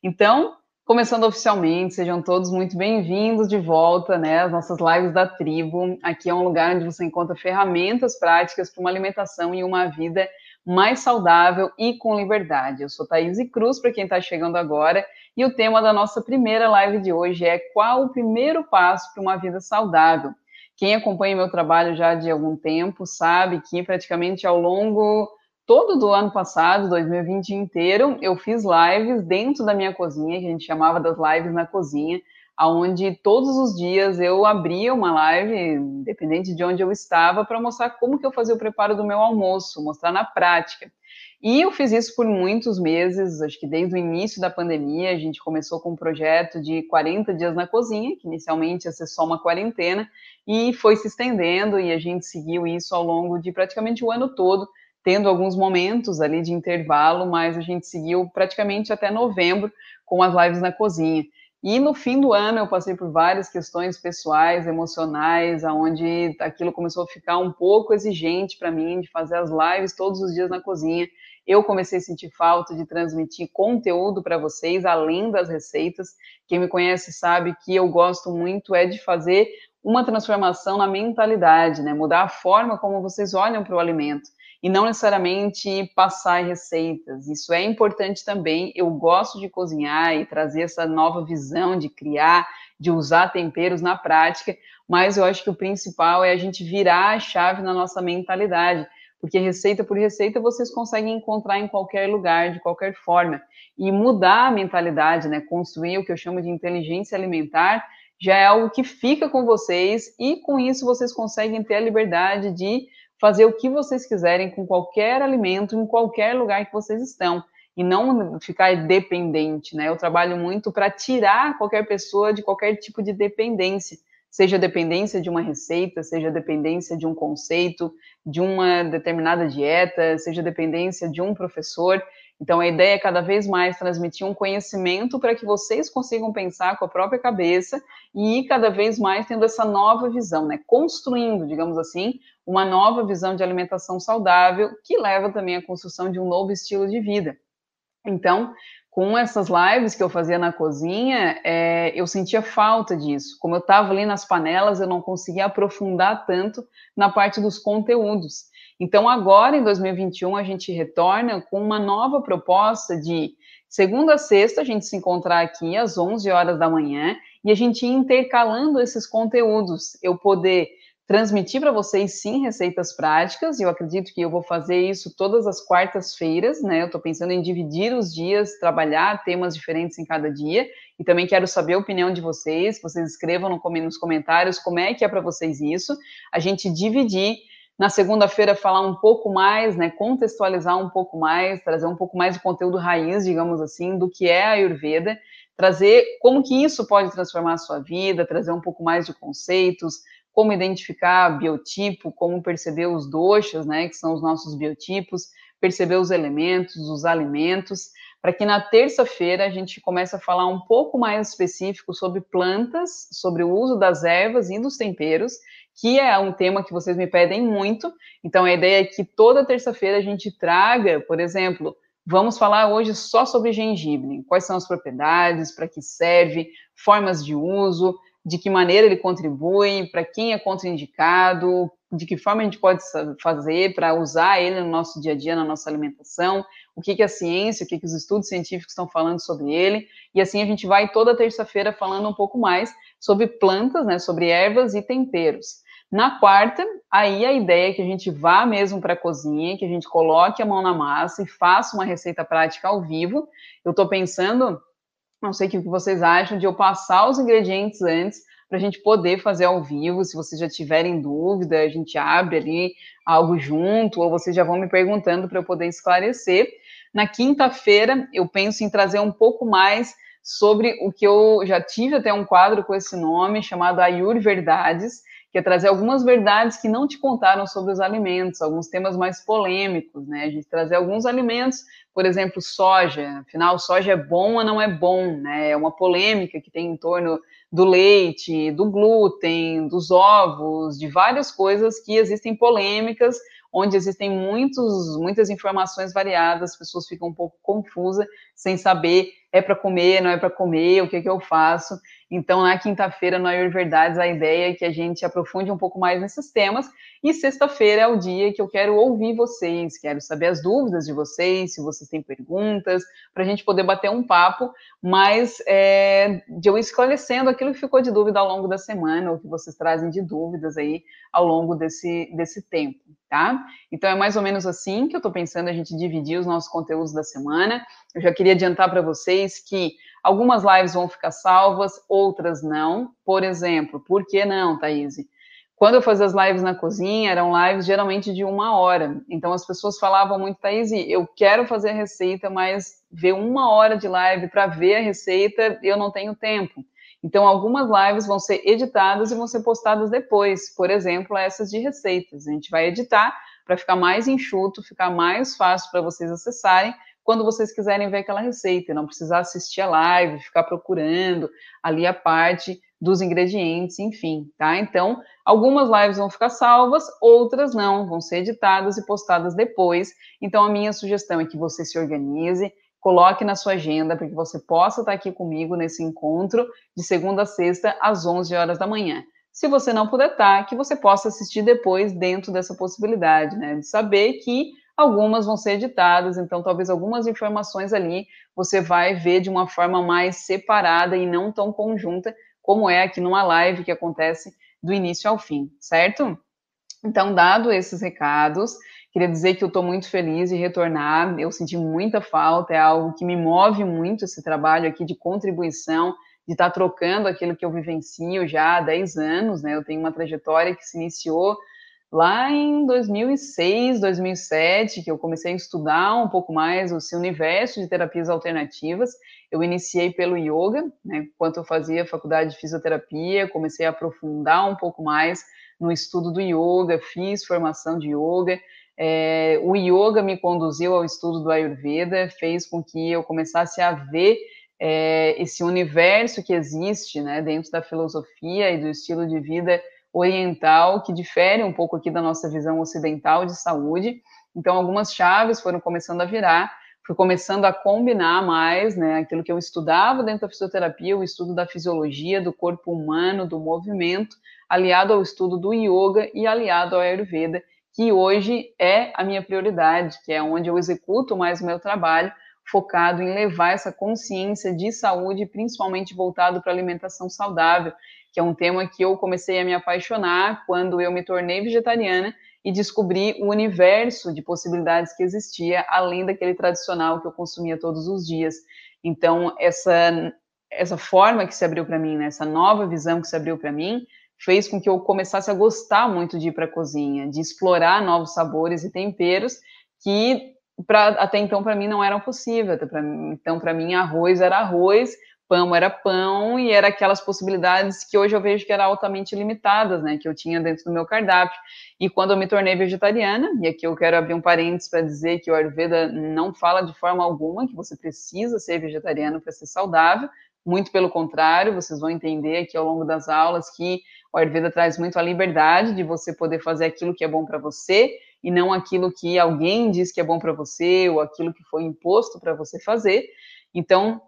Então, começando oficialmente, sejam todos muito bem-vindos de volta, né, nossas lives da tribo. Aqui é um lugar onde você encontra ferramentas práticas para uma alimentação e uma vida mais saudável e com liberdade. Eu sou Thaís Cruz, para quem está chegando agora, e o tema da nossa primeira live de hoje é qual o primeiro passo para uma vida saudável. Quem acompanha meu trabalho já de algum tempo sabe que praticamente ao longo todo do ano passado, 2020 inteiro, eu fiz lives dentro da minha cozinha, que a gente chamava das lives na cozinha, aonde todos os dias eu abria uma live, independente de onde eu estava, para mostrar como que eu fazia o preparo do meu almoço, mostrar na prática. E eu fiz isso por muitos meses, acho que desde o início da pandemia, a gente começou com um projeto de 40 dias na cozinha, que inicialmente ia ser só uma quarentena, e foi se estendendo, e a gente seguiu isso ao longo de praticamente o ano todo, tendo alguns momentos ali de intervalo, mas a gente seguiu praticamente até novembro com as lives na cozinha. E no fim do ano eu passei por várias questões pessoais, emocionais, aonde aquilo começou a ficar um pouco exigente para mim de fazer as lives todos os dias na cozinha. Eu comecei a sentir falta de transmitir conteúdo para vocês, além das receitas. Quem me conhece sabe que eu gosto muito é de fazer uma transformação na mentalidade, né? Mudar a forma como vocês olham para o alimento e não necessariamente passar receitas. Isso é importante também. Eu gosto de cozinhar e trazer essa nova visão de criar, de usar temperos na prática, mas eu acho que o principal é a gente virar a chave na nossa mentalidade, porque receita por receita vocês conseguem encontrar em qualquer lugar, de qualquer forma. E mudar a mentalidade, né, construir o que eu chamo de inteligência alimentar, já é algo que fica com vocês e com isso vocês conseguem ter a liberdade de fazer o que vocês quiserem com qualquer alimento, em qualquer lugar que vocês estão, e não ficar dependente, né? Eu trabalho muito para tirar qualquer pessoa de qualquer tipo de dependência, seja dependência de uma receita, seja dependência de um conceito, de uma determinada dieta, seja dependência de um professor. Então, a ideia é cada vez mais transmitir um conhecimento para que vocês consigam pensar com a própria cabeça e ir cada vez mais tendo essa nova visão, né? Construindo, digamos assim, uma nova visão de alimentação saudável que leva também à construção de um novo estilo de vida. Então, com essas lives que eu fazia na cozinha, é, eu sentia falta disso. Como eu estava ali nas panelas, eu não conseguia aprofundar tanto na parte dos conteúdos. Então, agora, em 2021, a gente retorna com uma nova proposta de segunda a sexta, a gente se encontrar aqui às 11 horas da manhã e a gente ir intercalando esses conteúdos. Eu poder transmitir para vocês, sim, receitas práticas, e eu acredito que eu vou fazer isso todas as quartas-feiras, né? Eu estou pensando em dividir os dias, trabalhar temas diferentes em cada dia, e também quero saber a opinião de vocês, vocês escrevam nos comentários como é que é para vocês isso, a gente dividir na segunda-feira falar um pouco mais, né, contextualizar um pouco mais, trazer um pouco mais de conteúdo raiz, digamos assim, do que é a Ayurveda, trazer como que isso pode transformar a sua vida, trazer um pouco mais de conceitos, como identificar biotipo, como perceber os doshas, né, que são os nossos biotipos, perceber os elementos, os alimentos, para que na terça-feira a gente comece a falar um pouco mais específico sobre plantas, sobre o uso das ervas e dos temperos, que é um tema que vocês me pedem muito. Então, a ideia é que toda terça-feira a gente traga, por exemplo, vamos falar hoje só sobre gengibre. Quais são as propriedades, para que serve, formas de uso, de que maneira ele contribui, para quem é contraindicado, de que forma a gente pode fazer para usar ele no nosso dia a dia, na nossa alimentação, o que, que a ciência, o que, que os estudos científicos estão falando sobre ele, e assim a gente vai toda terça-feira falando um pouco mais sobre plantas, né, sobre ervas e temperos. Na quarta, aí a ideia é que a gente vá mesmo para a cozinha, que a gente coloque a mão na massa e faça uma receita prática ao vivo. Eu estou pensando, não sei o que vocês acham, de eu passar os ingredientes antes para a gente poder fazer ao vivo. Se vocês já tiverem dúvida, a gente abre ali algo junto, ou vocês já vão me perguntando para eu poder esclarecer. Na quinta-feira, eu penso em trazer um pouco mais sobre o que eu já tive até um quadro com esse nome, chamado Ayur Verdades, que é trazer algumas verdades que não te contaram sobre os alimentos, alguns temas mais polêmicos, né? A gente trazer alguns alimentos, por exemplo, soja. Afinal, soja é bom ou não é bom, né? É uma polêmica que tem em torno do leite, do glúten, dos ovos, de várias coisas que existem polêmicas, onde existem muitos, muitas informações variadas, as pessoas ficam um pouco confusas sem saber é para comer, não é para comer, o que, que eu faço. Então, na quinta-feira, no Ayur Verdades, a ideia é que a gente aprofunde um pouco mais nesses temas. E sexta-feira é o dia que eu quero ouvir vocês, quero saber as dúvidas de vocês, se vocês têm perguntas, para a gente poder bater um papo, mas é, de eu esclarecendo aquilo que ficou de dúvida ao longo da semana, ou que vocês trazem de dúvidas aí ao longo desse, desse tempo, tá? Então, é mais ou menos assim que eu estou pensando a gente dividir os nossos conteúdos da semana. Eu já queria adiantar para vocês que Algumas lives vão ficar salvas, outras não. Por exemplo, por que não, Thaís? Quando eu fazia as lives na cozinha, eram lives geralmente de uma hora. Então as pessoas falavam muito, Thaís, eu quero fazer a receita, mas ver uma hora de live para ver a receita, eu não tenho tempo. Então, algumas lives vão ser editadas e vão ser postadas depois. Por exemplo, essas de receitas. A gente vai editar para ficar mais enxuto, ficar mais fácil para vocês acessarem quando vocês quiserem ver aquela receita, não precisar assistir a live, ficar procurando ali a parte dos ingredientes, enfim, tá? Então, algumas lives vão ficar salvas, outras não, vão ser editadas e postadas depois. Então, a minha sugestão é que você se organize, coloque na sua agenda para que você possa estar aqui comigo nesse encontro de segunda a sexta às 11 horas da manhã. Se você não puder estar, que você possa assistir depois dentro dessa possibilidade, né, de saber que algumas vão ser editadas, então talvez algumas informações ali você vai ver de uma forma mais separada e não tão conjunta, como é aqui numa live que acontece do início ao fim, certo? Então, dado esses recados, queria dizer que eu estou muito feliz de retornar, eu senti muita falta, é algo que me move muito esse trabalho aqui de contribuição, de estar tá trocando aquilo que eu vivencio já há 10 anos, né? Eu tenho uma trajetória que se iniciou lá em 2006, 2007, que eu comecei a estudar um pouco mais esse universo de terapias alternativas. Eu iniciei pelo yoga, né, enquanto eu fazia faculdade de fisioterapia, comecei a aprofundar um pouco mais no estudo do yoga, fiz formação de yoga. É, o yoga me conduziu ao estudo do Ayurveda, fez com que eu começasse a ver é, esse universo que existe né, dentro da filosofia e do estilo de vida oriental, que difere um pouco aqui da nossa visão ocidental de saúde. Então, algumas chaves foram começando a virar, fui começando a combinar mais, né, aquilo que eu estudava dentro da fisioterapia, o estudo da fisiologia, do corpo humano, do movimento, aliado ao estudo do yoga e aliado ao Ayurveda, que hoje é a minha prioridade, que é onde eu executo mais o meu trabalho, focado em levar essa consciência de saúde, principalmente voltado para alimentação saudável, que é um tema que eu comecei a me apaixonar quando eu me tornei vegetariana e descobri o universo de possibilidades que existia além daquele tradicional que eu consumia todos os dias. Então, essa essa forma que se abriu para mim, né, essa nova visão que se abriu para mim, fez com que eu começasse a gostar muito de ir para a cozinha, de explorar novos sabores e temperos que pra, até então para mim não eram possíveis. Então, para mim, arroz era arroz, pão era pão e era aquelas possibilidades que hoje eu vejo que eram altamente limitadas, né, que eu tinha dentro do meu cardápio. E quando eu me tornei vegetariana, e aqui eu quero abrir um parênteses para dizer que o Ayurveda não fala de forma alguma que você precisa ser vegetariano para ser saudável, muito pelo contrário, vocês vão entender aqui ao longo das aulas que o Ayurveda traz muito a liberdade de você poder fazer aquilo que é bom para você e não aquilo que alguém diz que é bom para você ou aquilo que foi imposto para você fazer. Então,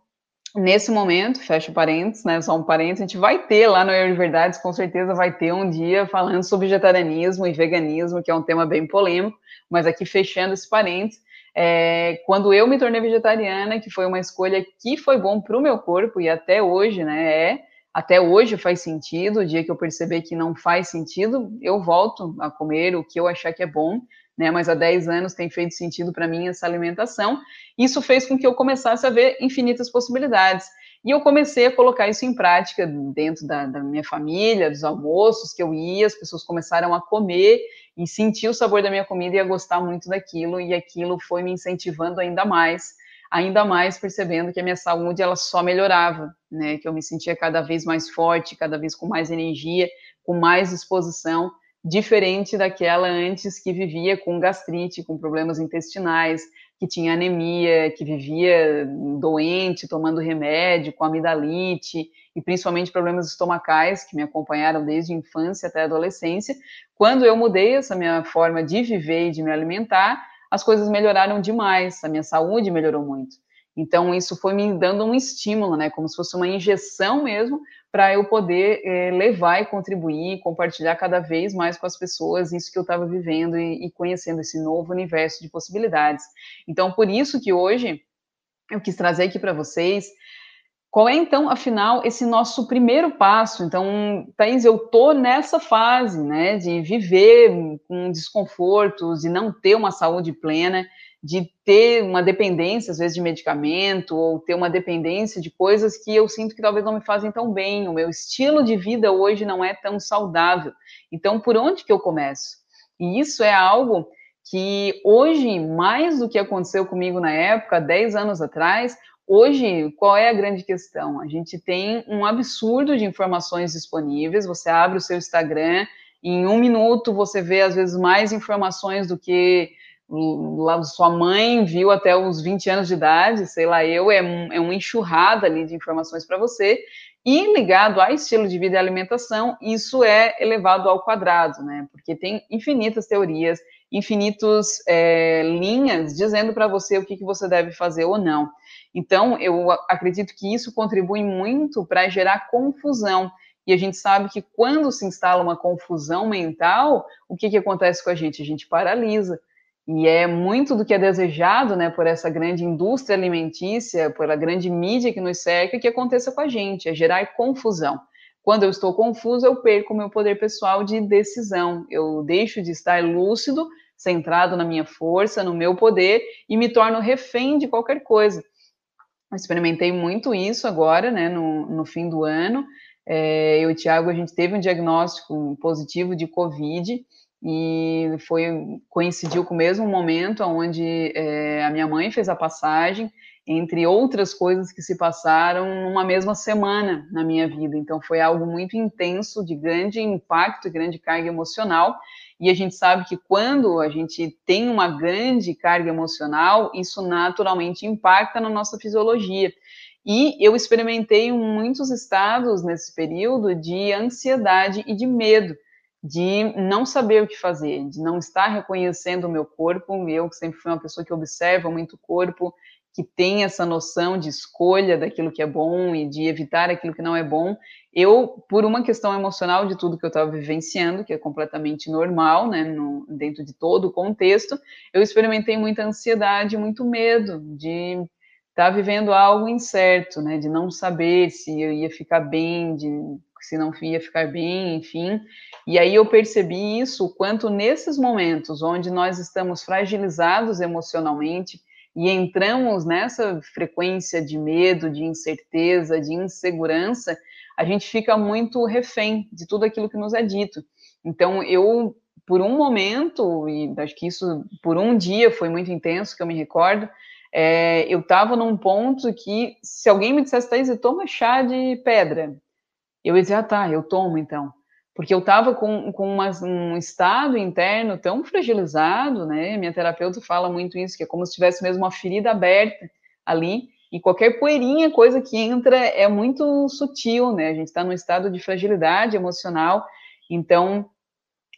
nesse momento, fecha parênteses, né, só um parênteses, a gente vai ter lá no Eu de Verdades, com certeza vai ter um dia falando sobre vegetarianismo e veganismo, que é um tema bem polêmico, mas aqui fechando esse parênteses, é, quando eu me tornei vegetariana, que foi uma escolha que foi bom para o meu corpo e até hoje, né, é, até hoje faz sentido, o dia que eu perceber que não faz sentido, eu volto a comer o que eu achar que é bom, né? Mas há 10 anos tem feito sentido para mim essa alimentação. Isso fez com que eu começasse a ver infinitas possibilidades. E eu comecei a colocar isso em prática dentro da, da, minha família, dos almoços que eu ia, as pessoas começaram a comer e sentir o sabor da minha comida e a gostar muito daquilo, e aquilo foi me incentivando ainda mais, ainda mais percebendo que a minha saúde ela só melhorava, né? Que eu me sentia cada vez mais forte, cada vez com mais energia, com mais disposição diferente daquela antes que vivia com gastrite, com problemas intestinais, que tinha anemia, que vivia doente, tomando remédio, com amidalite e principalmente problemas estomacais que me acompanharam desde a infância até a adolescência. Quando eu mudei essa minha forma de viver e de me alimentar, as coisas melhoraram demais, a minha saúde melhorou muito. Então, isso foi me dando um estímulo, né, como se fosse uma injeção mesmo, para eu poder é, levar e contribuir, compartilhar cada vez mais com as pessoas isso que eu estava vivendo e, e conhecendo esse novo universo de possibilidades. Então, por isso que hoje eu quis trazer aqui para vocês qual é, então, afinal, esse nosso primeiro passo? Então, Thaís, eu estou nessa fase, né, de viver com desconfortos, de não ter uma saúde plena, de ter uma dependência, às vezes, de medicamento, ou ter uma dependência de coisas que eu sinto que talvez não me fazem tão bem. O meu estilo de vida hoje não é tão saudável. Então, por onde que eu começo? E isso é algo que hoje, mais do que aconteceu comigo na época, 10 anos atrás, Hoje, qual é a grande questão? A gente tem um absurdo de informações disponíveis. Você abre o seu Instagram, em um minuto você vê, às vezes, mais informações do que lá sua mãe viu até os 20 anos de idade, sei lá, eu, é, um, é uma enxurrada ali de informações para você. E ligado a estilo de vida e alimentação, isso é elevado ao quadrado, né? Porque tem infinitas teorias, infinitas é, linhas dizendo para você o que, que você deve fazer ou não. Então, eu acredito que isso contribui muito para gerar confusão. E a gente sabe que quando se instala uma confusão mental, o que, que acontece com a gente? A gente paralisa. E é muito do que é desejado, né, por essa grande indústria alimentícia, pela grande mídia que nos cerca, que aconteça com a gente, é gerar confusão. Quando eu estou confuso, eu perco meu poder pessoal de decisão. Eu deixo de estar lúcido, centrado na minha força, no meu poder e me torno refém de qualquer coisa. Eu experimentei muito isso agora, né, no, no fim do ano. É, eu e o Tiago, a gente teve um diagnóstico positivo de Covid e foi coincidiu com o mesmo momento onde é, a minha mãe fez a passagem, entre outras coisas que se passaram numa mesma semana na minha vida. Então foi algo muito intenso, de grande impacto grande carga emocional. E a gente sabe que quando a gente tem uma grande carga emocional, isso naturalmente impacta na nossa fisiologia. E eu experimentei muitos estados nesse período de ansiedade e de medo, de não saber o que fazer, de não estar reconhecendo o meu corpo. Eu, que sempre fui uma pessoa que observa muito o corpo, que tem essa noção de escolha daquilo que é bom e de evitar aquilo que não é bom. Eu, por uma questão emocional de tudo que eu estava vivenciando, que é completamente normal, né, no, dentro de todo o contexto, eu experimentei muita ansiedade, muito medo de estar tá vivendo algo incerto, né, de não saber se eu ia ficar bem, de se não ia ficar bem, enfim. E aí eu percebi isso, o quanto nesses momentos onde nós estamos fragilizados emocionalmente, e entramos nessa frequência de medo, de incerteza, de insegurança, a gente fica muito refém de tudo aquilo que nos é dito. Então, eu, por um momento, e acho que isso por um dia foi muito intenso, que eu me recordo, é, eu estava num ponto que, se alguém me dissesse, Thaís, toma chá de pedra, eu ia dizer, ah, tá, eu tomo então porque eu estava com, com uma, um estado interno tão fragilizado, né? Minha terapeuta fala muito isso, que é como se tivesse mesmo uma ferida aberta ali, e qualquer poeirinha, coisa que entra, é muito sutil, né? A gente está num estado de fragilidade emocional, então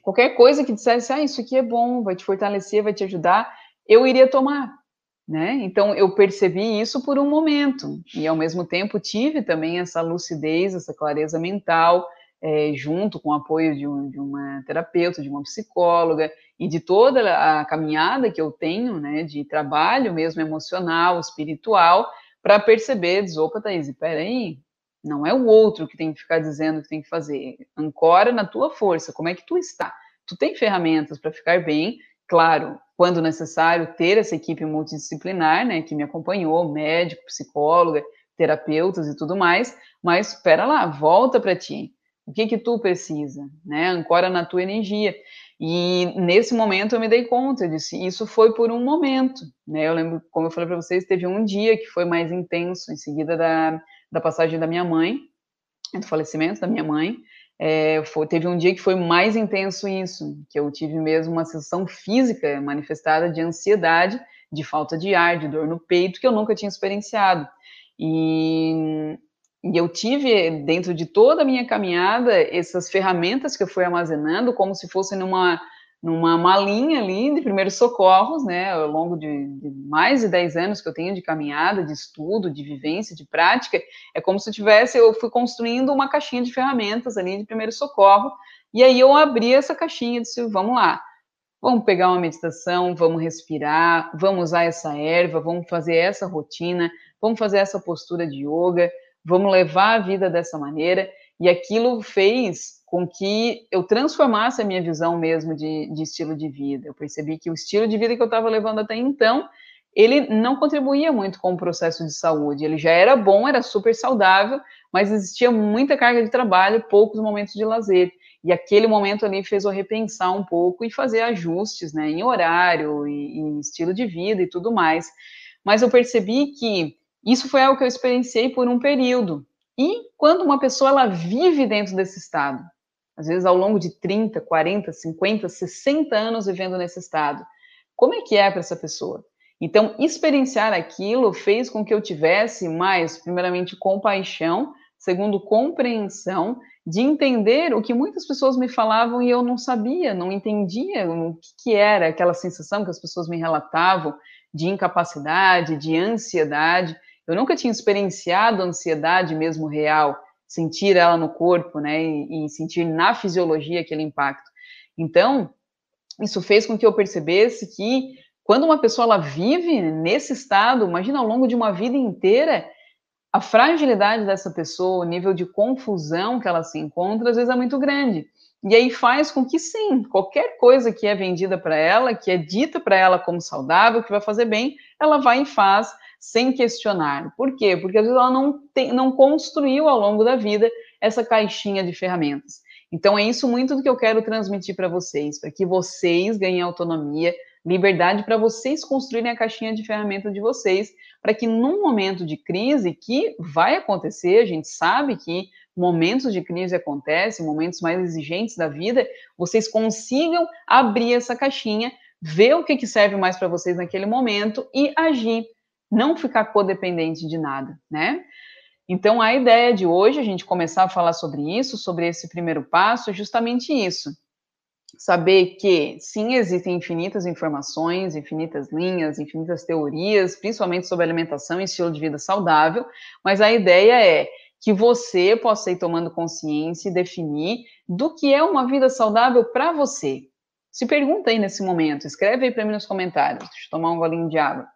qualquer coisa que dissesse, ah, isso aqui é bom, vai te fortalecer, vai te ajudar, eu iria tomar, né? Então eu percebi isso por um momento, e ao mesmo tempo tive também essa lucidez, essa clareza mental, é, junto com o apoio de, um, de, uma terapeuta, de uma psicóloga e de toda a caminhada que eu tenho, né, de trabalho mesmo emocional, espiritual, para perceber, diz, opa, Thaís, peraí, não é o outro que tem que ficar dizendo que tem que fazer, ancora na tua força, como é que tu está? Tu tem ferramentas para ficar bem, claro, quando necessário, ter essa equipe multidisciplinar, né, que me acompanhou, médico, psicóloga, terapeutas e tudo mais, mas espera lá, volta para ti, o que que tu precisa, né? Ancora na tua energia. E nesse momento eu me dei conta, eu disse, isso foi por um momento, né? Eu lembro, como eu falei para vocês, teve um dia que foi mais intenso, em seguida da, da passagem da minha mãe, do falecimento da minha mãe, é, foi, teve um dia que foi mais intenso isso, que eu tive mesmo uma sensação física manifestada de ansiedade, de falta de ar, de dor no peito, que eu nunca tinha experienciado. E e eu tive, dentro de toda a minha caminhada, essas ferramentas que eu fui armazenando, como se fossem numa, numa malinha ali de primeiros socorros, né, ao longo de, de, mais de 10 anos que eu tenho de caminhada, de estudo, de vivência, de prática, é como se eu tivesse, eu fui construindo uma caixinha de ferramentas ali de primeiro socorro, e aí eu abri essa caixinha e disse, vamos lá, vamos pegar uma meditação, vamos respirar, vamos usar essa erva, vamos fazer essa rotina, vamos fazer essa postura de yoga, vamos levar a vida dessa maneira, e aquilo fez com que eu transformasse a minha visão mesmo de, de estilo de vida. Eu percebi que o estilo de vida que eu estava levando até então, ele não contribuía muito com o processo de saúde. Ele já era bom, era super saudável, mas existia muita carga de trabalho, poucos momentos de lazer. E aquele momento ali fez eu repensar um pouco e fazer ajustes, né, em horário, e, em estilo de vida e tudo mais. Mas eu percebi que isso foi algo que eu experienciei por um período. E quando uma pessoa ela vive dentro desse estado, às vezes ao longo de 30, 40, 50, 60 anos vivendo nesse estado. Como é que é para essa pessoa? Então, experienciar aquilo fez com que eu tivesse mais, primeiramente, compaixão, segundo, compreensão, de entender o que muitas pessoas me falavam e eu não sabia, não entendia o que, que era aquela sensação que as pessoas me relatavam de incapacidade, de ansiedade. Eu nunca tinha experienciado ansiedade mesmo real sentir ela no corpo, né, e, e sentir na fisiologia aquele impacto. Então, isso fez com que eu percebesse que quando uma pessoa ela vive nesse estado, imagina ao longo de uma vida inteira, a fragilidade dessa pessoa, o nível de confusão que ela se encontra, às vezes é muito grande. E aí faz com que sim, qualquer coisa que é vendida para ela, que é dita para ela como saudável, que vai fazer bem, ela vai e faz sem questionar. Por quê? Porque às vezes ela não, tem, não construiu ao longo da vida essa caixinha de ferramentas. Então é isso muito do que eu quero transmitir para vocês, para que vocês ganhem autonomia, liberdade para vocês construírem a caixinha de ferramentas de vocês, para que num momento de crise que vai acontecer, a gente sabe que momentos de crise acontecem, momentos mais exigentes da vida, vocês consigam abrir essa caixinha, ver o que, que serve mais para vocês naquele momento e agir não ficar codependente de nada, né? Então, a ideia de hoje, a gente começar a falar sobre isso, sobre esse primeiro passo, é justamente isso. Saber que, sim, existem infinitas informações, infinitas linhas, infinitas teorias, principalmente sobre alimentação e estilo de vida saudável, mas a ideia é que você possa ir tomando consciência e definir do que é uma vida saudável para você. Se pergunta aí nesse momento, escreve aí para mim nos comentários. Deixa eu tomar um golinho de água.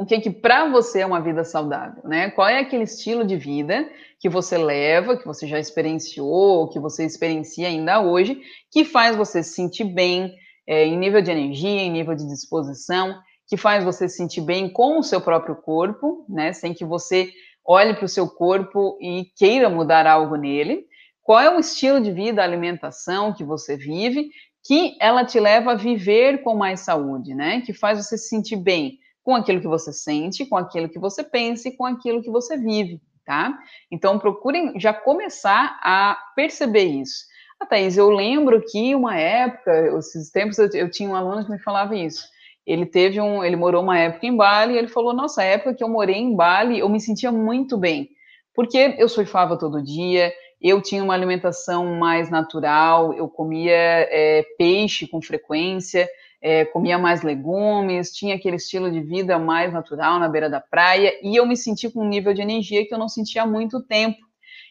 O que que para você é uma vida saudável, né? Qual é aquele estilo de vida que você leva, que você já experienciou, que você experiencia ainda hoje, que faz você se sentir bem é, em nível de energia, em nível de disposição, que faz você se sentir bem com o seu próprio corpo, né? Sem que você olhe para o seu corpo e queira mudar algo nele. Qual é o estilo de vida, a alimentação que você vive que ela te leva a viver com mais saúde, né? Que faz você se sentir bem com aquilo que você sente, com aquilo que você pensa e com aquilo que você vive, tá? Então procurem já começar a perceber isso. A Thaís, eu lembro que uma época, esses tempos eu, eu tinha um aluno que me falava isso. Ele teve um, ele morou uma época em Bali e ele falou: "Nossa, a época que eu morei em Bali, eu me sentia muito bem, porque eu surfava todo dia, eu tinha uma alimentação mais natural, eu comia é, peixe com frequência, é, comia mais legumes, tinha aquele estilo de vida mais natural na beira da praia, e eu me senti com um nível de energia que eu não sentia há muito tempo.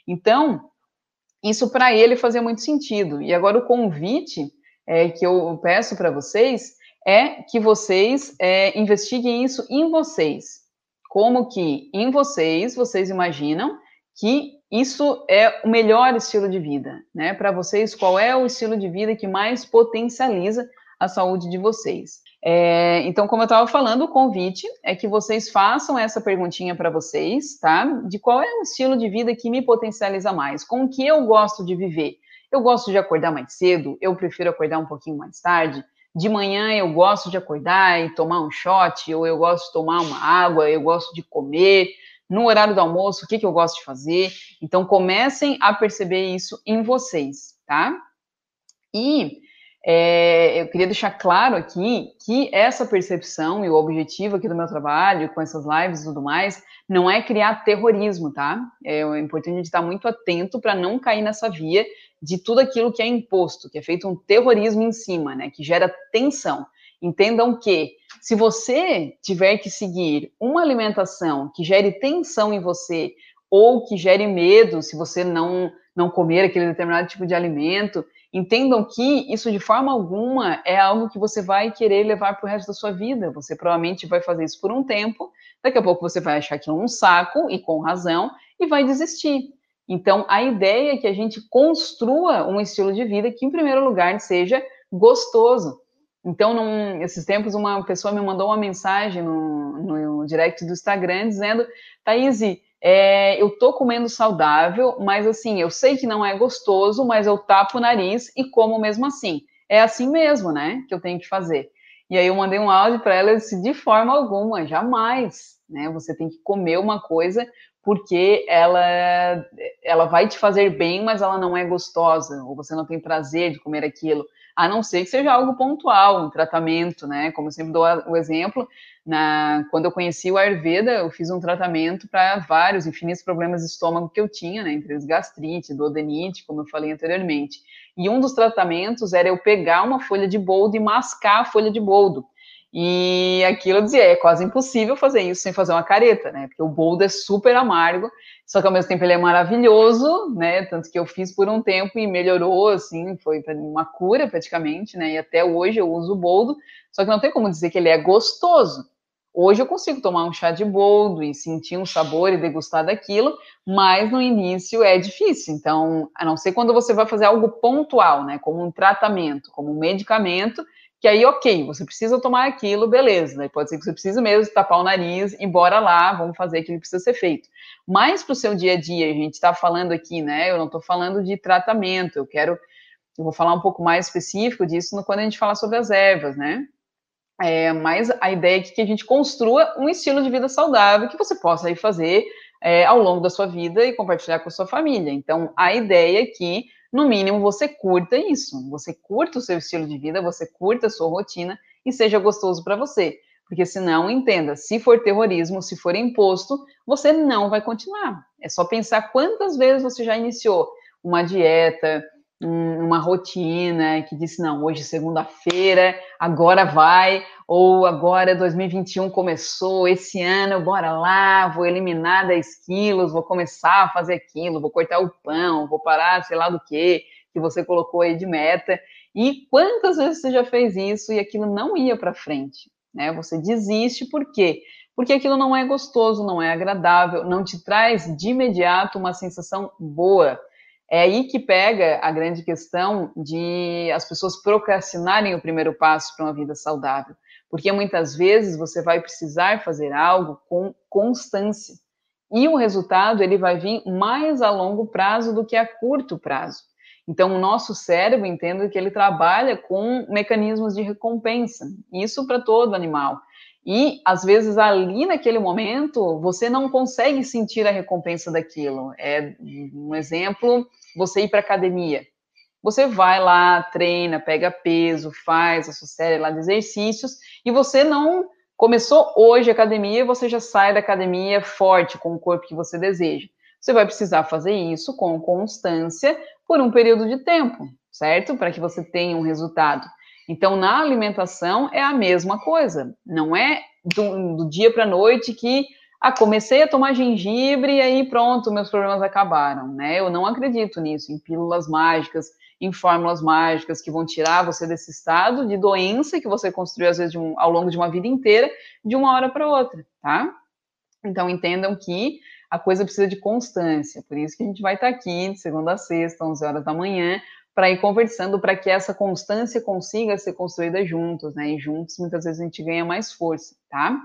Então, isso para ele fazia muito sentido. E agora o convite é, que eu peço para vocês é que vocês é, investiguem isso em vocês. Como que em vocês, vocês imaginam que isso é o melhor estilo de vida, né? Para vocês, qual é o estilo de vida que mais potencializa a saúde de vocês? É, então, como eu estava falando, o convite é que vocês façam essa perguntinha para vocês, tá? De qual é o estilo de vida que me potencializa mais? Com o que eu gosto de viver? Eu gosto de acordar mais cedo, eu prefiro acordar um pouquinho mais tarde. De manhã eu gosto de acordar e tomar um shot, ou eu gosto de tomar uma água, eu gosto de comer, no horário do almoço, o que, que eu gosto de fazer. Então, comecem a perceber isso em vocês, tá? E é, eu queria deixar claro aqui que essa percepção e o objetivo aqui do meu trabalho, com essas lives e tudo mais, não é criar terrorismo, tá? É, é importante a gente estar muito atento para não cair nessa via de tudo aquilo que é imposto, que é feito um terrorismo em cima, né? Que gera tensão. Entendam que se você tiver que seguir uma alimentação que gere tensão em você ou que gere medo se você não não comer aquele determinado tipo de alimento, entendam que isso de forma alguma é algo que você vai querer levar para o resto da sua vida. Você provavelmente vai fazer isso por um tempo, daqui a pouco você vai achar é um saco e com razão e vai desistir. Então, a ideia é que a gente construa um estilo de vida que, em primeiro lugar, seja gostoso. Então, num, esses tempos, uma pessoa me mandou uma mensagem no, no direct do Instagram dizendo: Thaís, é, eu tô comendo saudável, mas assim, eu sei que não é gostoso, mas eu tapo o nariz e como mesmo assim. É assim mesmo, né, que eu tenho que fazer. E aí eu mandei um áudio para ela e disse, de forma alguma, jamais, né, você tem que comer uma coisa porque ela, ela vai te fazer bem, mas ela não é gostosa, ou você não tem prazer de comer aquilo a não ser que seja algo pontual, um tratamento, né? Como eu sempre dou o exemplo, na, quando eu conheci o Ayurveda, eu fiz um tratamento para vários infinitos problemas de estômago que eu tinha, né? Entre eles gastrite, duodenite, como eu falei anteriormente. E um dos tratamentos era eu pegar uma folha de boldo e mascar a folha de boldo. E aquilo eu dizia, é quase impossível fazer isso sem fazer uma careta, né? Porque o boldo é super amargo, só que ao mesmo tempo ele é maravilhoso, né? Tanto que eu fiz por um tempo e melhorou, assim, foi uma cura praticamente, né? E até hoje eu uso o boldo, só que não tem como dizer que ele é gostoso. Hoje eu consigo tomar um chá de boldo e sentir um sabor e degustar daquilo, mas no início é difícil. Então, a não ser quando você vai fazer algo pontual, né? Como um tratamento, como um medicamento, que aí, ok, você precisa tomar aquilo, beleza, né? pode ser que você precise mesmo tapar o nariz e bora lá, vamos fazer aquilo que precisa ser feito. Mas para o seu dia a dia, a gente está falando aqui, né? Eu não estou falando de tratamento, eu quero, eu vou falar um pouco mais específico disso quando a gente falar sobre as ervas, né? É, mas a ideia é que a gente construa um estilo de vida saudável que você possa aí fazer é, ao longo da sua vida e compartilhar com a sua família. Então, a ideia é que no mínimo você curta isso, você curta o seu estilo de vida, você curta a sua rotina e seja gostoso para você. Porque senão, entenda, se for terrorismo, se for imposto, você não vai continuar. É só pensar quantas vezes você já iniciou uma dieta, uma rotina que disse, não, hoje é segunda-feira, agora vai, ou agora 2021 começou, esse ano, bora lá, vou eliminar 10 quilos, vou começar a fazer aquilo, vou cortar o pão, vou parar, sei lá do que, que você colocou aí de meta. E quantas vezes você já fez isso e aquilo não ia para frente? Né? Você desiste, por quê? Porque aquilo não é gostoso, não é agradável, não te traz de imediato uma sensação boa é aí que pega a grande questão de as pessoas procrastinarem o primeiro passo para uma vida saudável. Porque muitas vezes você vai precisar fazer algo com constância. E o resultado ele vai vir mais a longo prazo do que a curto prazo. Então, o nosso cérebro, entendo que ele trabalha com mecanismos de recompensa. Isso para todo animal. E, às vezes, ali naquele momento, você não consegue sentir a recompensa daquilo. É um exemplo, você ir para academia. Você vai lá, treina, pega peso, faz a sua série lá de exercícios, e você não começou hoje a academia, você já sai da academia forte, com o corpo que você deseja. Você vai precisar fazer isso com constância por um período de tempo, certo? Para que você tenha um resultado. Então, na alimentação é a mesma coisa. Não é do, do dia para a noite que ah, comecei a tomar gengibre e aí pronto, meus problemas acabaram, né? Eu não acredito nisso, em pílulas mágicas, em fórmulas mágicas que vão tirar você desse estado de doença que você construiu, às vezes, um, ao longo de uma vida inteira, de uma hora para outra, tá? Então, entendam que a coisa precisa de constância, por isso que a gente vai estar aqui de segunda a sexta, 11 horas da manhã, para ir conversando para que essa constância consiga ser construída juntos, né? E juntos muitas vezes a gente ganha mais força, tá?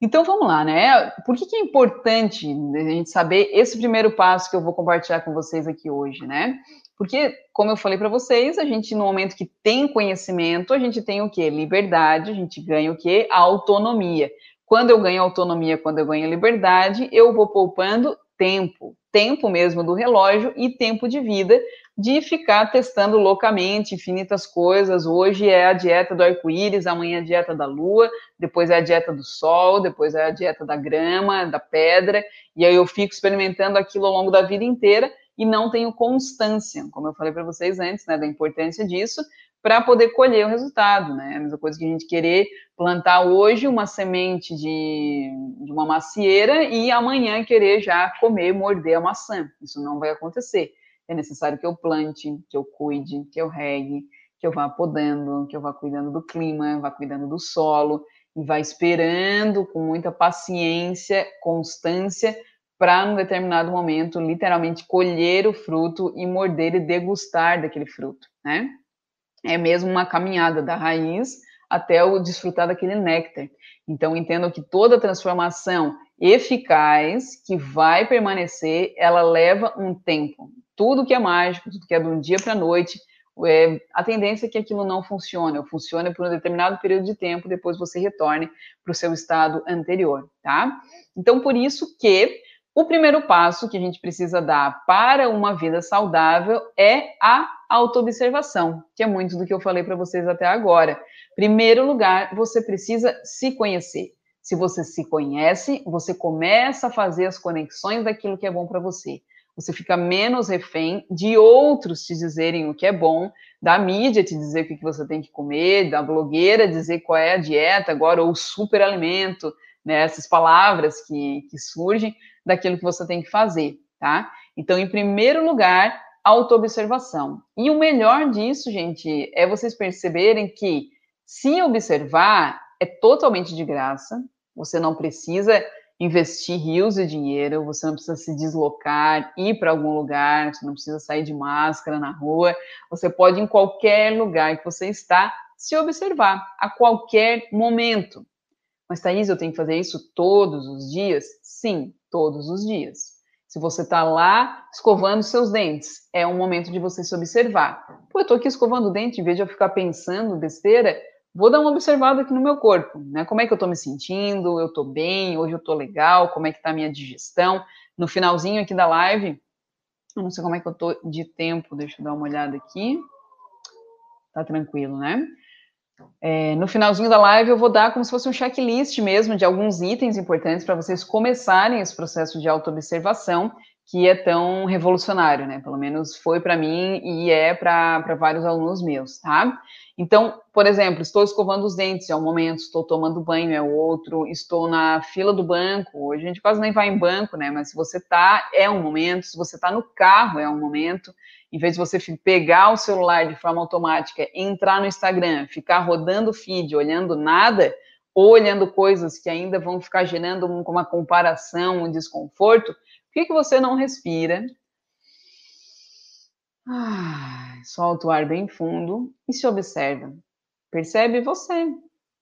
Então vamos lá, né? Por que, que é importante a gente saber esse primeiro passo que eu vou compartilhar com vocês aqui hoje, né? Porque, como eu falei para vocês, a gente, no momento que tem conhecimento, a gente tem o quê? Liberdade, a gente ganha o quê? A autonomia. Quando eu ganho autonomia, quando eu ganho liberdade, eu vou poupando tempo, tempo mesmo do relógio e tempo de vida de ficar testando loucamente infinitas coisas. Hoje é a dieta do arco-íris, amanhã é a dieta da lua, depois é a dieta do sol, depois é a dieta da grama, da pedra, e aí eu fico experimentando aquilo ao longo da vida inteira e não tenho constância, como eu falei para vocês antes, né, da importância disso, para poder colher o resultado, né? A mesma coisa que a gente querer plantar hoje uma semente de, de uma macieira e amanhã querer já comer, morder a maçã. Isso não vai acontecer. É necessário que eu plante, que eu cuide, que eu regue, que eu vá podando, que eu vá cuidando do clima, vá cuidando do solo e vá esperando com muita paciência, constância, para, num determinado momento, literalmente colher o fruto e morder e degustar daquele fruto, né? É mesmo uma caminhada da raiz até o desfrutar daquele néctar. Então, entendo que toda transformação eficaz, que vai permanecer, ela leva um tempo. Tudo que é mágico, tudo que é de um dia para a noite, é, a tendência é que aquilo não funcione, ou funcione por um determinado período de tempo, depois você retorne para o seu estado anterior, tá? Então, por isso que o primeiro passo que a gente precisa dar para uma vida saudável é a autoobservação, que é muito do que eu falei para vocês até agora. Primeiro lugar, você precisa se conhecer. Se você se conhece, você começa a fazer as conexões daquilo que é bom para você. Você fica menos refém de outros te dizerem o que é bom, da mídia te dizer o que você tem que comer, da blogueira dizer qual é a dieta agora, ou o superalimento, né, essas palavras que, que surgem daquilo que você tem que fazer, tá? Então, em primeiro lugar, autoobservação. E o melhor disso, gente, é vocês perceberem que se observar é totalmente de graça, você não precisa investir rios de dinheiro, você não precisa se deslocar, ir para algum lugar, você não precisa sair de máscara na rua, você pode, em qualquer lugar que você está, se observar a qualquer momento. Mas, Thaís, eu tenho que fazer isso todos os dias? Sim, todos os dias. Se você está lá escovando seus dentes, é um momento de você se observar. Pô, eu estou aqui escovando o dente, em vez de eu ficar pensando besteira, vou dar uma observada aqui no meu corpo, né? Como é que eu estou me sentindo? Eu estou bem? Hoje eu estou legal? Como é que está a minha digestão? No finalzinho aqui da live, eu não sei como é que eu estou de tempo, deixa eu dar uma olhada aqui. Tá tranquilo, né? É, no finalzinho da live, eu vou dar como se fosse um checklist mesmo de alguns itens importantes para vocês começarem esse processo de autoobservação que é tão revolucionário, né? Pelo menos foi para mim e é para vários alunos meus, tá? Então, por exemplo, estou escovando os dentes, é um momento, estou tomando banho, é outro, estou na fila do banco, hoje a gente quase nem vai em banco, né? Mas se você tá, é um momento, se você está no carro, é um momento, em vez de você pegar o celular de forma automática, entrar no Instagram, ficar rodando feed, olhando nada, ou olhando coisas que ainda vão ficar gerando uma comparação, um desconforto, por que, que você não respira? Solta o ar bem fundo e se observa. Percebe você,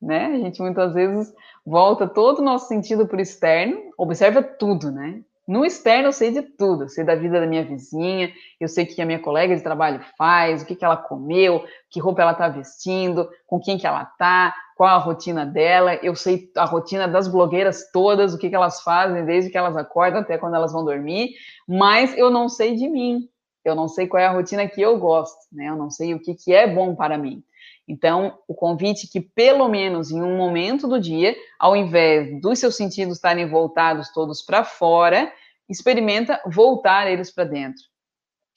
né? A gente muitas vezes volta todo o nosso sentido para o externo, observa tudo, né? No externo eu sei de tudo, eu sei da vida da minha vizinha, eu sei o que a minha colega de trabalho faz, o que, que ela comeu, que roupa ela está vestindo, com quem que ela está, qual a rotina dela, eu sei a rotina das blogueiras todas, o que, que elas fazem desde que elas acordam até quando elas vão dormir, mas eu não sei de mim, eu não sei qual é a rotina que eu gosto, né? Eu não sei o que, que é bom para mim. Então, o convite que, pelo menos em um momento do dia, ao invés dos seus sentidos estarem voltados todos para fora, experimenta voltar eles para dentro.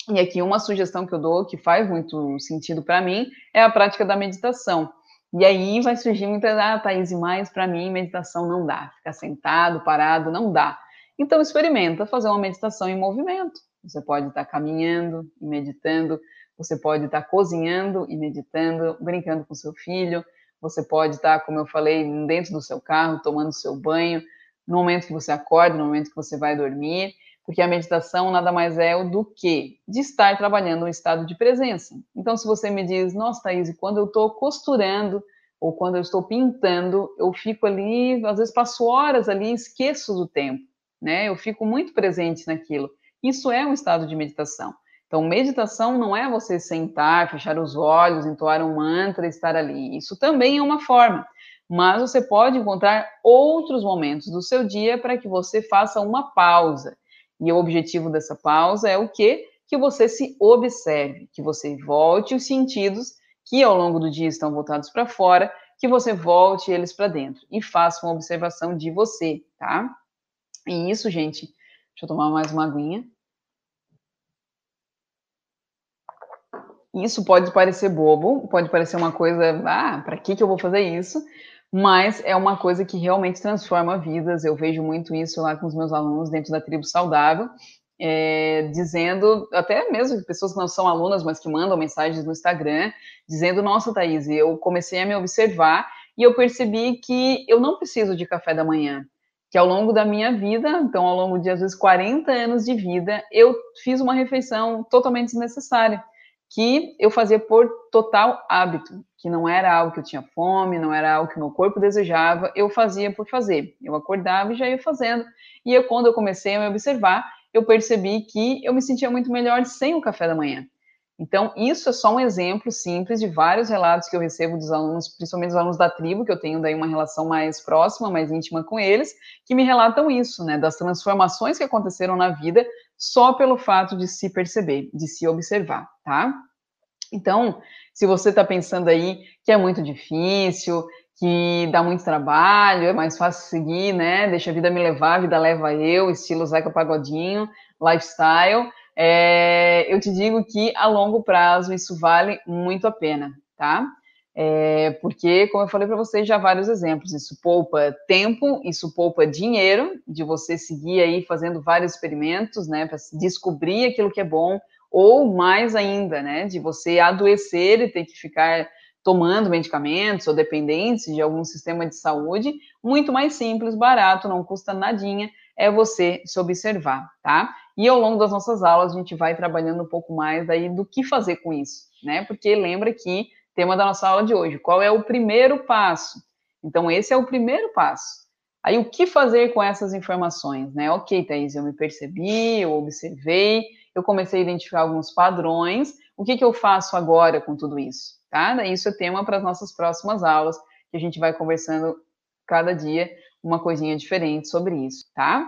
E aqui uma sugestão que eu dou, que faz muito sentido para mim, é a prática da meditação. E aí vai surgir muita, ah, Thaís, mais para mim meditação não dá. Ficar sentado, parado, não dá. Então experimenta fazer uma meditação em movimento. Você pode estar caminhando e meditando, você pode estar cozinhando e meditando, brincando com seu filho, você pode estar, como eu falei, dentro do seu carro, tomando seu banho, no momento que você acorda, no momento que você vai dormir, porque a meditação nada mais é do que de estar trabalhando um estado de presença. Então, se você me diz, nossa, Thaís, quando eu estou costurando ou quando eu estou pintando, eu fico ali, às vezes passo horas ali, esqueço do tempo, né? Eu fico muito presente naquilo. Isso é um estado de meditação. Então, meditação não é você sentar, fechar os olhos, entoar um mantra estar ali. Isso também é uma forma. Mas você pode encontrar outros momentos do seu dia para que você faça uma pausa. E o objetivo dessa pausa é o quê? que você se observe, que você volte os sentidos que ao longo do dia estão voltados para fora, que você volte eles para dentro e faça uma observação de você, tá? E isso, gente, deixa eu tomar mais uma aguinha. Isso pode parecer bobo, pode parecer uma coisa, ah, para que, que eu vou fazer isso? Mas é uma coisa que realmente transforma vidas. Eu vejo muito isso lá com os meus alunos dentro da tribo saudável, é, dizendo, até mesmo pessoas que não são alunas, mas que mandam mensagens no Instagram, dizendo: Nossa, Thaís, eu comecei a me observar e eu percebi que eu não preciso de café da manhã. Que ao longo da minha vida, então ao longo de às vezes 40 anos de vida, eu fiz uma refeição totalmente desnecessária que eu fazia por total hábito, que não era algo que eu tinha fome, não era algo que meu corpo desejava, eu fazia por fazer. Eu acordava e já ia fazendo. E eu, quando eu comecei a me observar, eu percebi que eu me sentia muito melhor sem o café da manhã. Então, isso é só um exemplo simples de vários relatos que eu recebo dos alunos, principalmente dos alunos da tribo, que eu tenho daí uma relação mais próxima, mais íntima com eles, que me relatam isso, né, das transformações que aconteceram na vida só pelo fato de se perceber, de se observar, tá? Então, se você está pensando aí que é muito difícil, que dá muito trabalho, é mais fácil seguir, né? Deixa a vida me levar, a vida leva eu, estilo Zeca Pagodinho, lifestyle. É, eu te digo que a longo prazo isso vale muito a pena, tá? É, porque, como eu falei para vocês, já vários exemplos. Isso poupa tempo, isso poupa dinheiro, de você seguir aí fazendo vários experimentos, né, para descobrir aquilo que é bom, ou mais ainda, né, de você adoecer e ter que ficar tomando medicamentos ou dependentes de algum sistema de saúde. Muito mais simples, barato, não custa nadinha, é você se observar, tá? E ao longo das nossas aulas a gente vai trabalhando um pouco mais aí do que fazer com isso, né? Porque lembra que tema da nossa aula de hoje. Qual é o primeiro passo? Então, esse é o primeiro passo. Aí, o que fazer com essas informações, né? Ok, Thaís, eu me percebi, eu observei, eu comecei a identificar alguns padrões. O que, que eu faço agora com tudo isso? Tá? Isso é tema para as nossas próximas aulas, que a gente vai conversando cada dia uma coisinha diferente sobre isso, tá?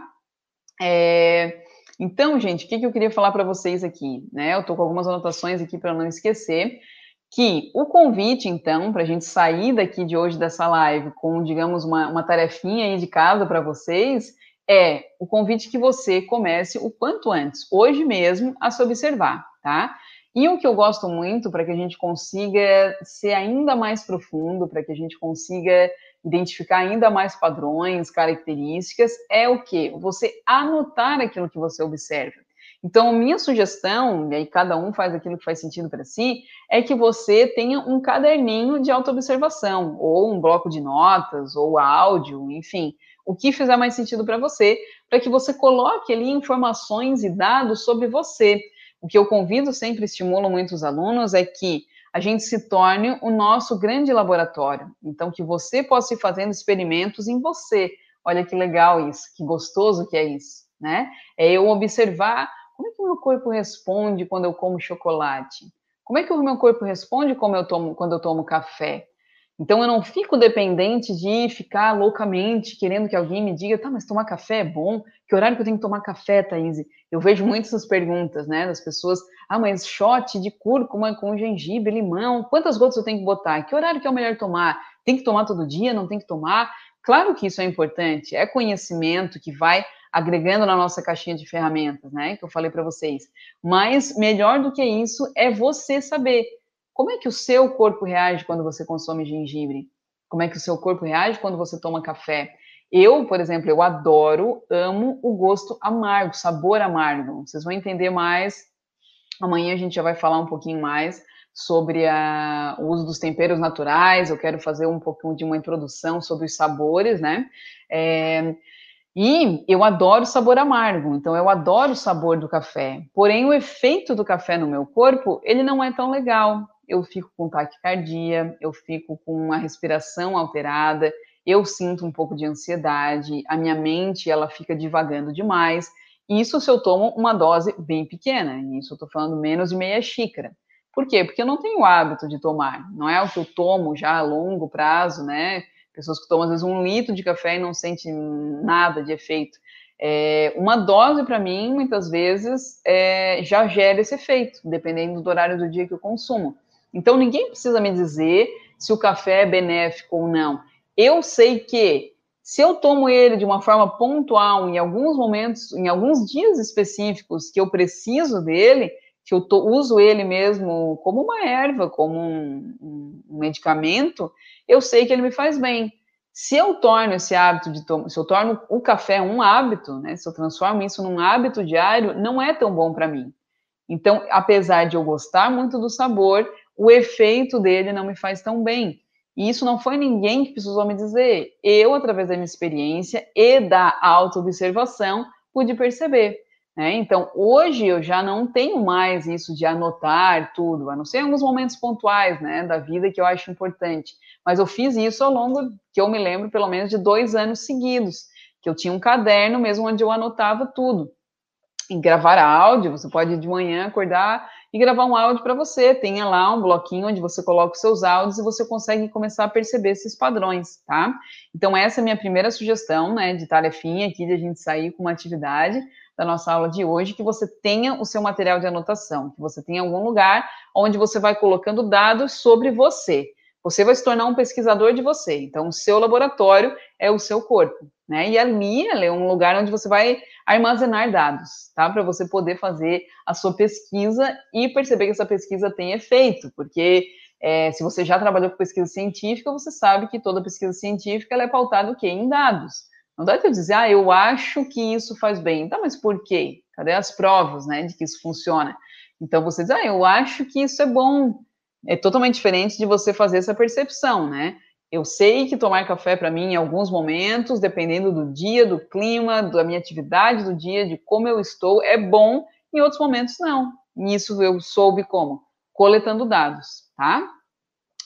É... Então, gente, o que, que eu queria falar para vocês aqui? Né? Eu estou com algumas anotações aqui para não esquecer que o convite, então, para a gente sair daqui de hoje dessa live com, digamos, uma, uma tarefinha aí de casa para vocês, é o convite que você comece o quanto antes, hoje mesmo, a se observar, tá? E o que eu gosto muito para que a gente consiga ser ainda mais profundo, para que a gente consiga identificar ainda mais padrões, características, é o que? Você anotar aquilo que você observa. Então, minha sugestão, e aí cada um faz aquilo que faz sentido para si, é que você tenha um caderninho de autoobservação, ou um bloco de notas, ou áudio, enfim, o que fizer mais sentido para você, para que você coloque ali informações e dados sobre você. O que eu convido, sempre estimulo muito os alunos, é que a gente se torne o nosso grande laboratório. Então, que você possa ir fazendo experimentos em você. Olha que legal isso, que gostoso que é isso, né? É eu observar como é que o meu corpo responde quando eu como chocolate? Como é que o meu corpo responde como eu tomo, quando eu tomo café? Então eu não fico dependente de ficar loucamente querendo que alguém me diga, tá, mas tomar café é bom? Que horário que eu tenho que tomar café, Thaís? Eu vejo muitas essas perguntas, né, das pessoas, ah, mas shot de cúrcuma com gengibre, limão, quantas gotas eu tenho que botar? Que horário que é o melhor tomar? Tem que tomar todo dia? Não tem que tomar? Claro que isso é importante, é conhecimento que vai agregando na nossa caixinha de ferramentas, né, que eu falei para vocês. Mas melhor do que isso é você saber como é que o seu corpo reage quando você consome gengibre? Como é que o seu corpo reage quando você toma café? Eu, por exemplo, eu adoro, amo o gosto amargo, sabor amargo. Vocês vão entender mais. Amanhã a gente já vai falar um pouquinho mais sobre a, o uso dos temperos naturais. Eu quero fazer um pouquinho de uma introdução sobre os sabores, né? É, e eu adoro sabor amargo, então eu adoro o sabor do café. Porém, o efeito do café no meu corpo, ele não é tão legal. Eu fico com taquicardia, eu fico com uma respiração alterada, eu sinto um pouco de ansiedade, a minha mente ela fica divagando demais. Isso se eu tomo uma dose bem pequena, isso eu estou falando menos de meia xícara. Por quê? Porque eu não tenho o hábito de tomar, não é o que eu tomo já a longo prazo, né? Pessoas que tomam às vezes um litro de café e não sentem nada de efeito. É, uma dose, para mim, muitas vezes, é, já gera esse efeito, dependendo do horário do dia que eu consumo. Então, ninguém precisa me dizer se o café é benéfico ou não. Eu sei que, se eu tomo ele de uma forma pontual, em alguns momentos, em alguns dias específicos que eu preciso dele, que eu uso ele mesmo como uma erva, como um, um, medicamento, eu sei que ele me faz bem. Se eu torno esse hábito de tomar, se eu torno o café um hábito, né, se eu transformo isso num hábito diário, não é tão bom para mim. Então, apesar de eu gostar muito do sabor, o efeito dele não me faz tão bem. E isso não foi ninguém que precisou me dizer. Eu, através da minha experiência e da auto-observação, pude perceber. Né? Então, hoje eu já não tenho mais isso de anotar tudo, a não ser alguns momentos pontuais né, da vida que eu acho importante. Mas eu fiz isso ao longo, que eu me lembro, pelo menos de dois anos seguidos, que eu tinha um caderno mesmo onde eu anotava tudo. E gravar áudio, você pode de manhã acordar e gravar um áudio para você. Tenha lá um bloquinho onde você coloca os seus áudios e você consegue começar a perceber esses padrões, tá? Então, essa é a minha primeira sugestão, né, de tarefinha aqui, de a gente sair com uma atividade da nossa aula de hoje, que você tenha o seu material de anotação, que você tenha algum lugar onde você vai colocando dados sobre você. Você vai se tornar um pesquisador de você. Então, o seu laboratório é o seu corpo, né? E ali é um lugar onde você vai armazenar dados, tá? Para você poder fazer a sua pesquisa e perceber que essa pesquisa tem efeito, porque é, se você já trabalhou com pesquisa científica, você sabe que toda pesquisa científica é pautada o quê? Em dados. Não dá para dizer, ah, eu acho que isso faz bem. Tá, mas por quê? Cadê as provas, né, de que isso funciona? Então você diz, ah, eu acho que isso é bom. É totalmente diferente de você fazer essa percepção, né? Eu sei que tomar café para mim em alguns momentos, dependendo do dia, do clima, da minha atividade do dia, de como eu estou, é bom, em outros momentos não. E isso eu soube como? Coletando dados, tá?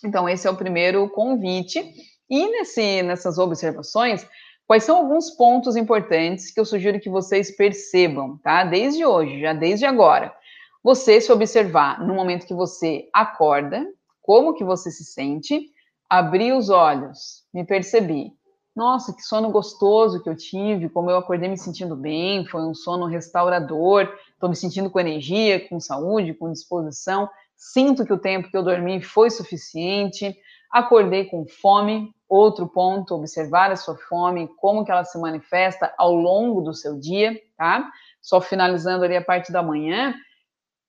Então, esse é o primeiro convite. E nesse, nessas observações, Quais são alguns pontos importantes que eu sugiro que vocês percebam, tá? Desde hoje, já desde agora. Você se observar no momento que você acorda, como que você se sente, abrir os olhos, me percebi. Nossa, que sono gostoso que eu tive, como eu acordei me sentindo bem, foi um sono restaurador, estou me sentindo com energia, com saúde, com disposição, sinto que o tempo que eu dormi foi suficiente, acordei com fome, Outro ponto, observar a sua fome, como que ela se manifesta ao longo do seu dia, tá? Só finalizando ali a parte da manhã.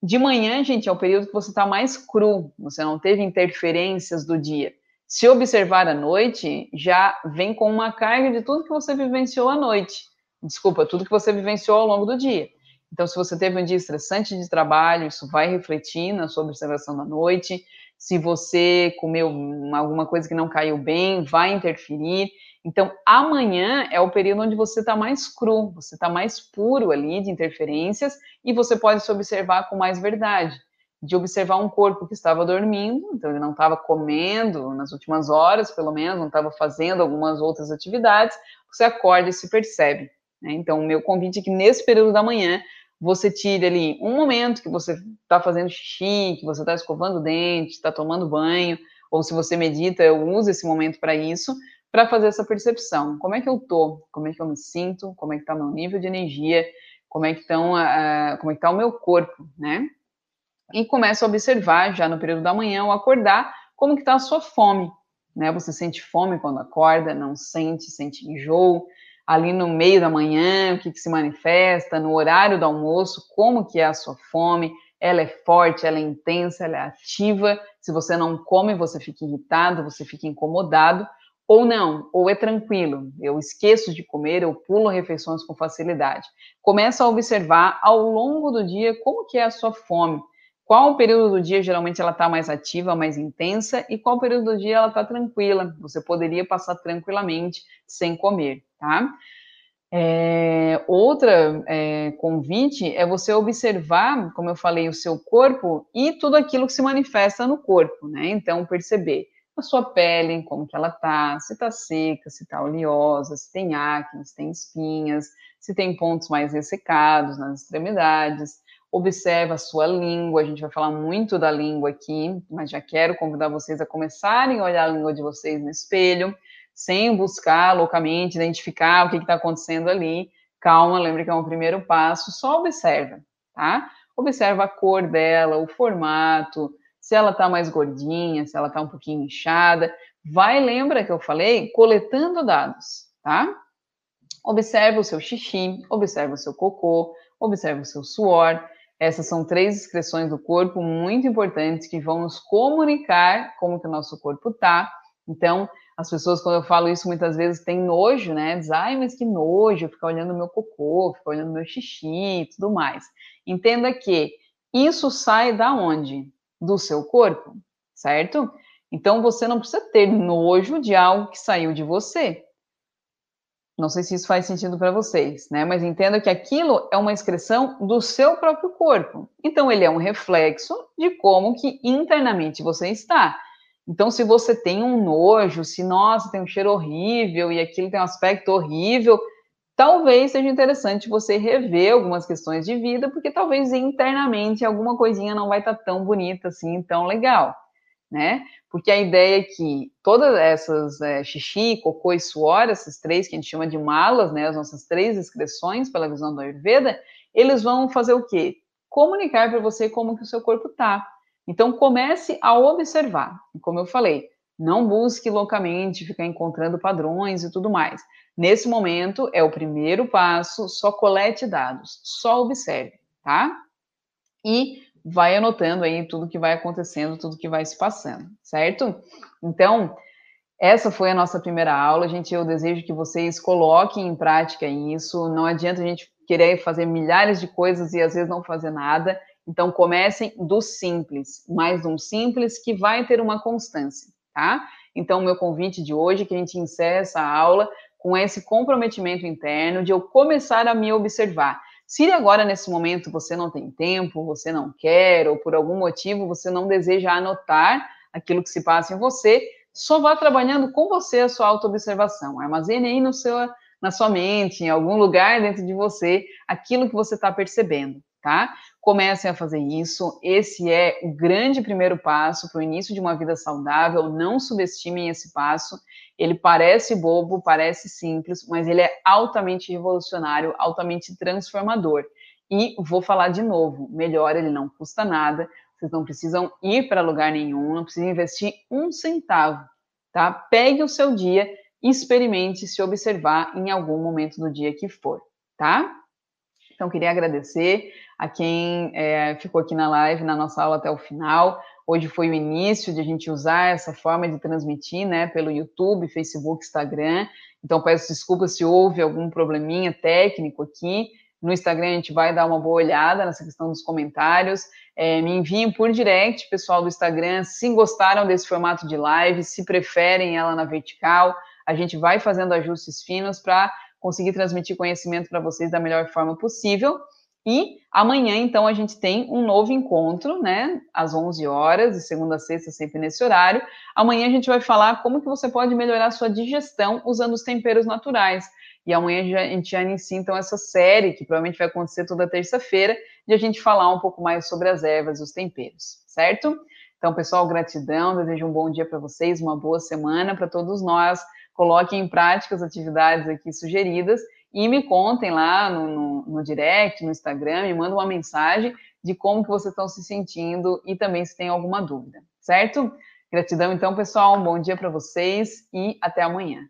De manhã, gente, é o período que você está mais cru, você não teve interferências do dia. Se observar à noite, já vem com uma carga de tudo que você vivenciou à noite. Desculpa, tudo que você vivenciou ao longo do dia. Então, se você teve um dia estressante de trabalho, isso vai refletir na sua observação da noite se você comeu alguma coisa que não caiu bem, vai interferir. Então, amanhã é o período onde você está mais cru, você está mais puro ali de interferências e você pode se observar com mais verdade. De observar um corpo que estava dormindo, então ele não estava comendo nas últimas horas, pelo menos, não estava fazendo algumas outras atividades, você acorda e se percebe. Né? Então, o meu convite é que nesse período da manhã você tire ali um momento que você está fazendo xixi, que você está escovando o dente, está tomando banho, ou se você medita, eu uso esse momento para isso, para fazer essa percepção. Como é que eu tô? Como é que eu me sinto? Como é que está meu nível de energia? Como é que estão, uh, como é que está o meu corpo, né? E começa a observar já no período da manhã, ao acordar, como que está a sua fome, né? Você sente fome quando acorda? Não sente? Sente enjoo? Ali no meio da manhã, o que, que se manifesta, no horário do almoço, como que é a sua fome, ela é forte, ela é intensa, ela é ativa, se você não come, você fica irritado, você fica incomodado, ou não, ou é tranquilo, eu esqueço de comer, eu pulo refeições com facilidade. Começa a observar ao longo do dia como que é a sua fome, qual o período do dia geralmente ela está mais ativa, mais intensa, e qual período do dia ela está tranquila, você poderia passar tranquilamente sem comer tá? É, outra é, convite é você observar, como eu falei, o seu corpo e tudo aquilo que se manifesta no corpo, né? Então, perceber a sua pele, como que ela tá, se tá seca, se tá oleosa, se tem acne, se tem espinhas, se tem pontos mais ressecados nas extremidades. Observa a sua língua, a gente vai falar muito da língua aqui, mas já quero convidar vocês a começarem a olhar a língua de vocês no espelho sem buscar loucamente identificar o que está acontecendo ali. calma, lembre que é um primeiro passo, só observa, tá? Observa a cor dela, o formato, se ela tá mais gordinha, se ela tá um pouquinho inchada. Vai, lembra que eu falei? Coletando dados, tá? Observa o seu xixi, observa o seu cocô, observa o seu suor. Essas são três excreções do corpo muito importantes que vão nos comunicar como que o nosso corpo tá. Então, as pessoas, quando eu falo isso, muitas vezes têm nojo, né? Diz, ai, mas que nojo, ficar olhando meu cocô, ficar olhando meu xixi e tudo mais. Entenda que isso sai da onde? Do seu corpo, certo? Então, você não precisa ter nojo de algo que saiu de você. Não sei se isso faz sentido para vocês, né? Mas entenda que aquilo é uma expressão do seu próprio corpo. Então, ele é um reflexo de como que internamente você está. Então, se você tem um nojo, se nossa, tem um cheiro horrível e aquilo tem um aspecto horrível, talvez seja interessante você rever algumas questões de vida, porque talvez internamente alguma coisinha não vai estar tá tão bonita assim, tão legal, né? Porque a ideia é que todas essas é, xixi, cocô e suor, esses três que a gente chama de malas, né, as nossas três excreções pela visão da Ayurveda, eles vão fazer o quê? Comunicar para você como que o seu corpo tá. Então, comece a observar. Como eu falei, não busque loucamente ficar encontrando padrões e tudo mais. Nesse momento, é o primeiro passo, só colete dados, só observe, tá? E vai anotando aí tudo que vai acontecendo, tudo que vai se passando, certo? Então, essa foi a nossa primeira aula, gente. Eu desejo que vocês coloquem em prática isso. Não adianta a gente querer fazer milhares de coisas e às vezes não fazer nada. Então, comecem do simples, mais um simples que vai ter uma constância, tá? Então, meu convite de hoje é que a gente encerre essa aula com esse comprometimento interno de eu começar a me observar. Se agora, nesse momento, você não tem tempo, você não quer, ou por algum motivo você não deseja anotar aquilo que se passa em você, só vá trabalhando com você a sua autoobservação. Armazene aí no seu, na sua mente, em algum lugar dentro de você, aquilo que você está percebendo tá? Comecem a fazer isso. Esse é o grande primeiro passo para o início de uma vida saudável. Não subestimem esse passo. Ele parece bobo, parece simples, mas ele é altamente revolucionário, altamente transformador. E vou falar de novo: melhor, ele não custa nada. Vocês não precisam ir para lugar nenhum, não precisam investir um centavo, tá? Pegue o seu dia, experimente se observar em algum momento do dia que for, tá? Então, queria agradecer a quem é, ficou aqui na live, na nossa aula até o final. Hoje foi o início de a gente usar essa forma de transmitir, né, pelo YouTube, Facebook, Instagram. Então, peço desculpas se houve algum probleminha técnico aqui. No Instagram, a gente vai dar uma boa olhada nessa questão dos comentários. É, me enviem por direct, pessoal do Instagram, se gostaram desse formato de live, se preferem ela na vertical. A gente vai fazendo ajustes finos para conseguir transmitir conhecimento para vocês da melhor forma possível. E amanhã, então, a gente tem um novo encontro, né, às 11 horas, de segunda a sexta, sempre nesse horário. Amanhã a gente vai falar como que você pode melhorar a sua digestão usando os temperos naturais. E amanhã a gente já inicia, então, essa série, que provavelmente vai acontecer toda terça-feira, de a gente falar um pouco mais sobre as ervas e os temperos, certo? Então, pessoal, gratidão, desejo um bom dia para vocês, uma boa semana para todos nós coloquem em prática as atividades aqui sugeridas e me contem lá no, no, no direct, no Instagram, me mandem uma mensagem de como que vocês estão se sentindo e também se tem alguma dúvida, certo? Gratidão então, pessoal, um bom dia para vocês e até amanhã.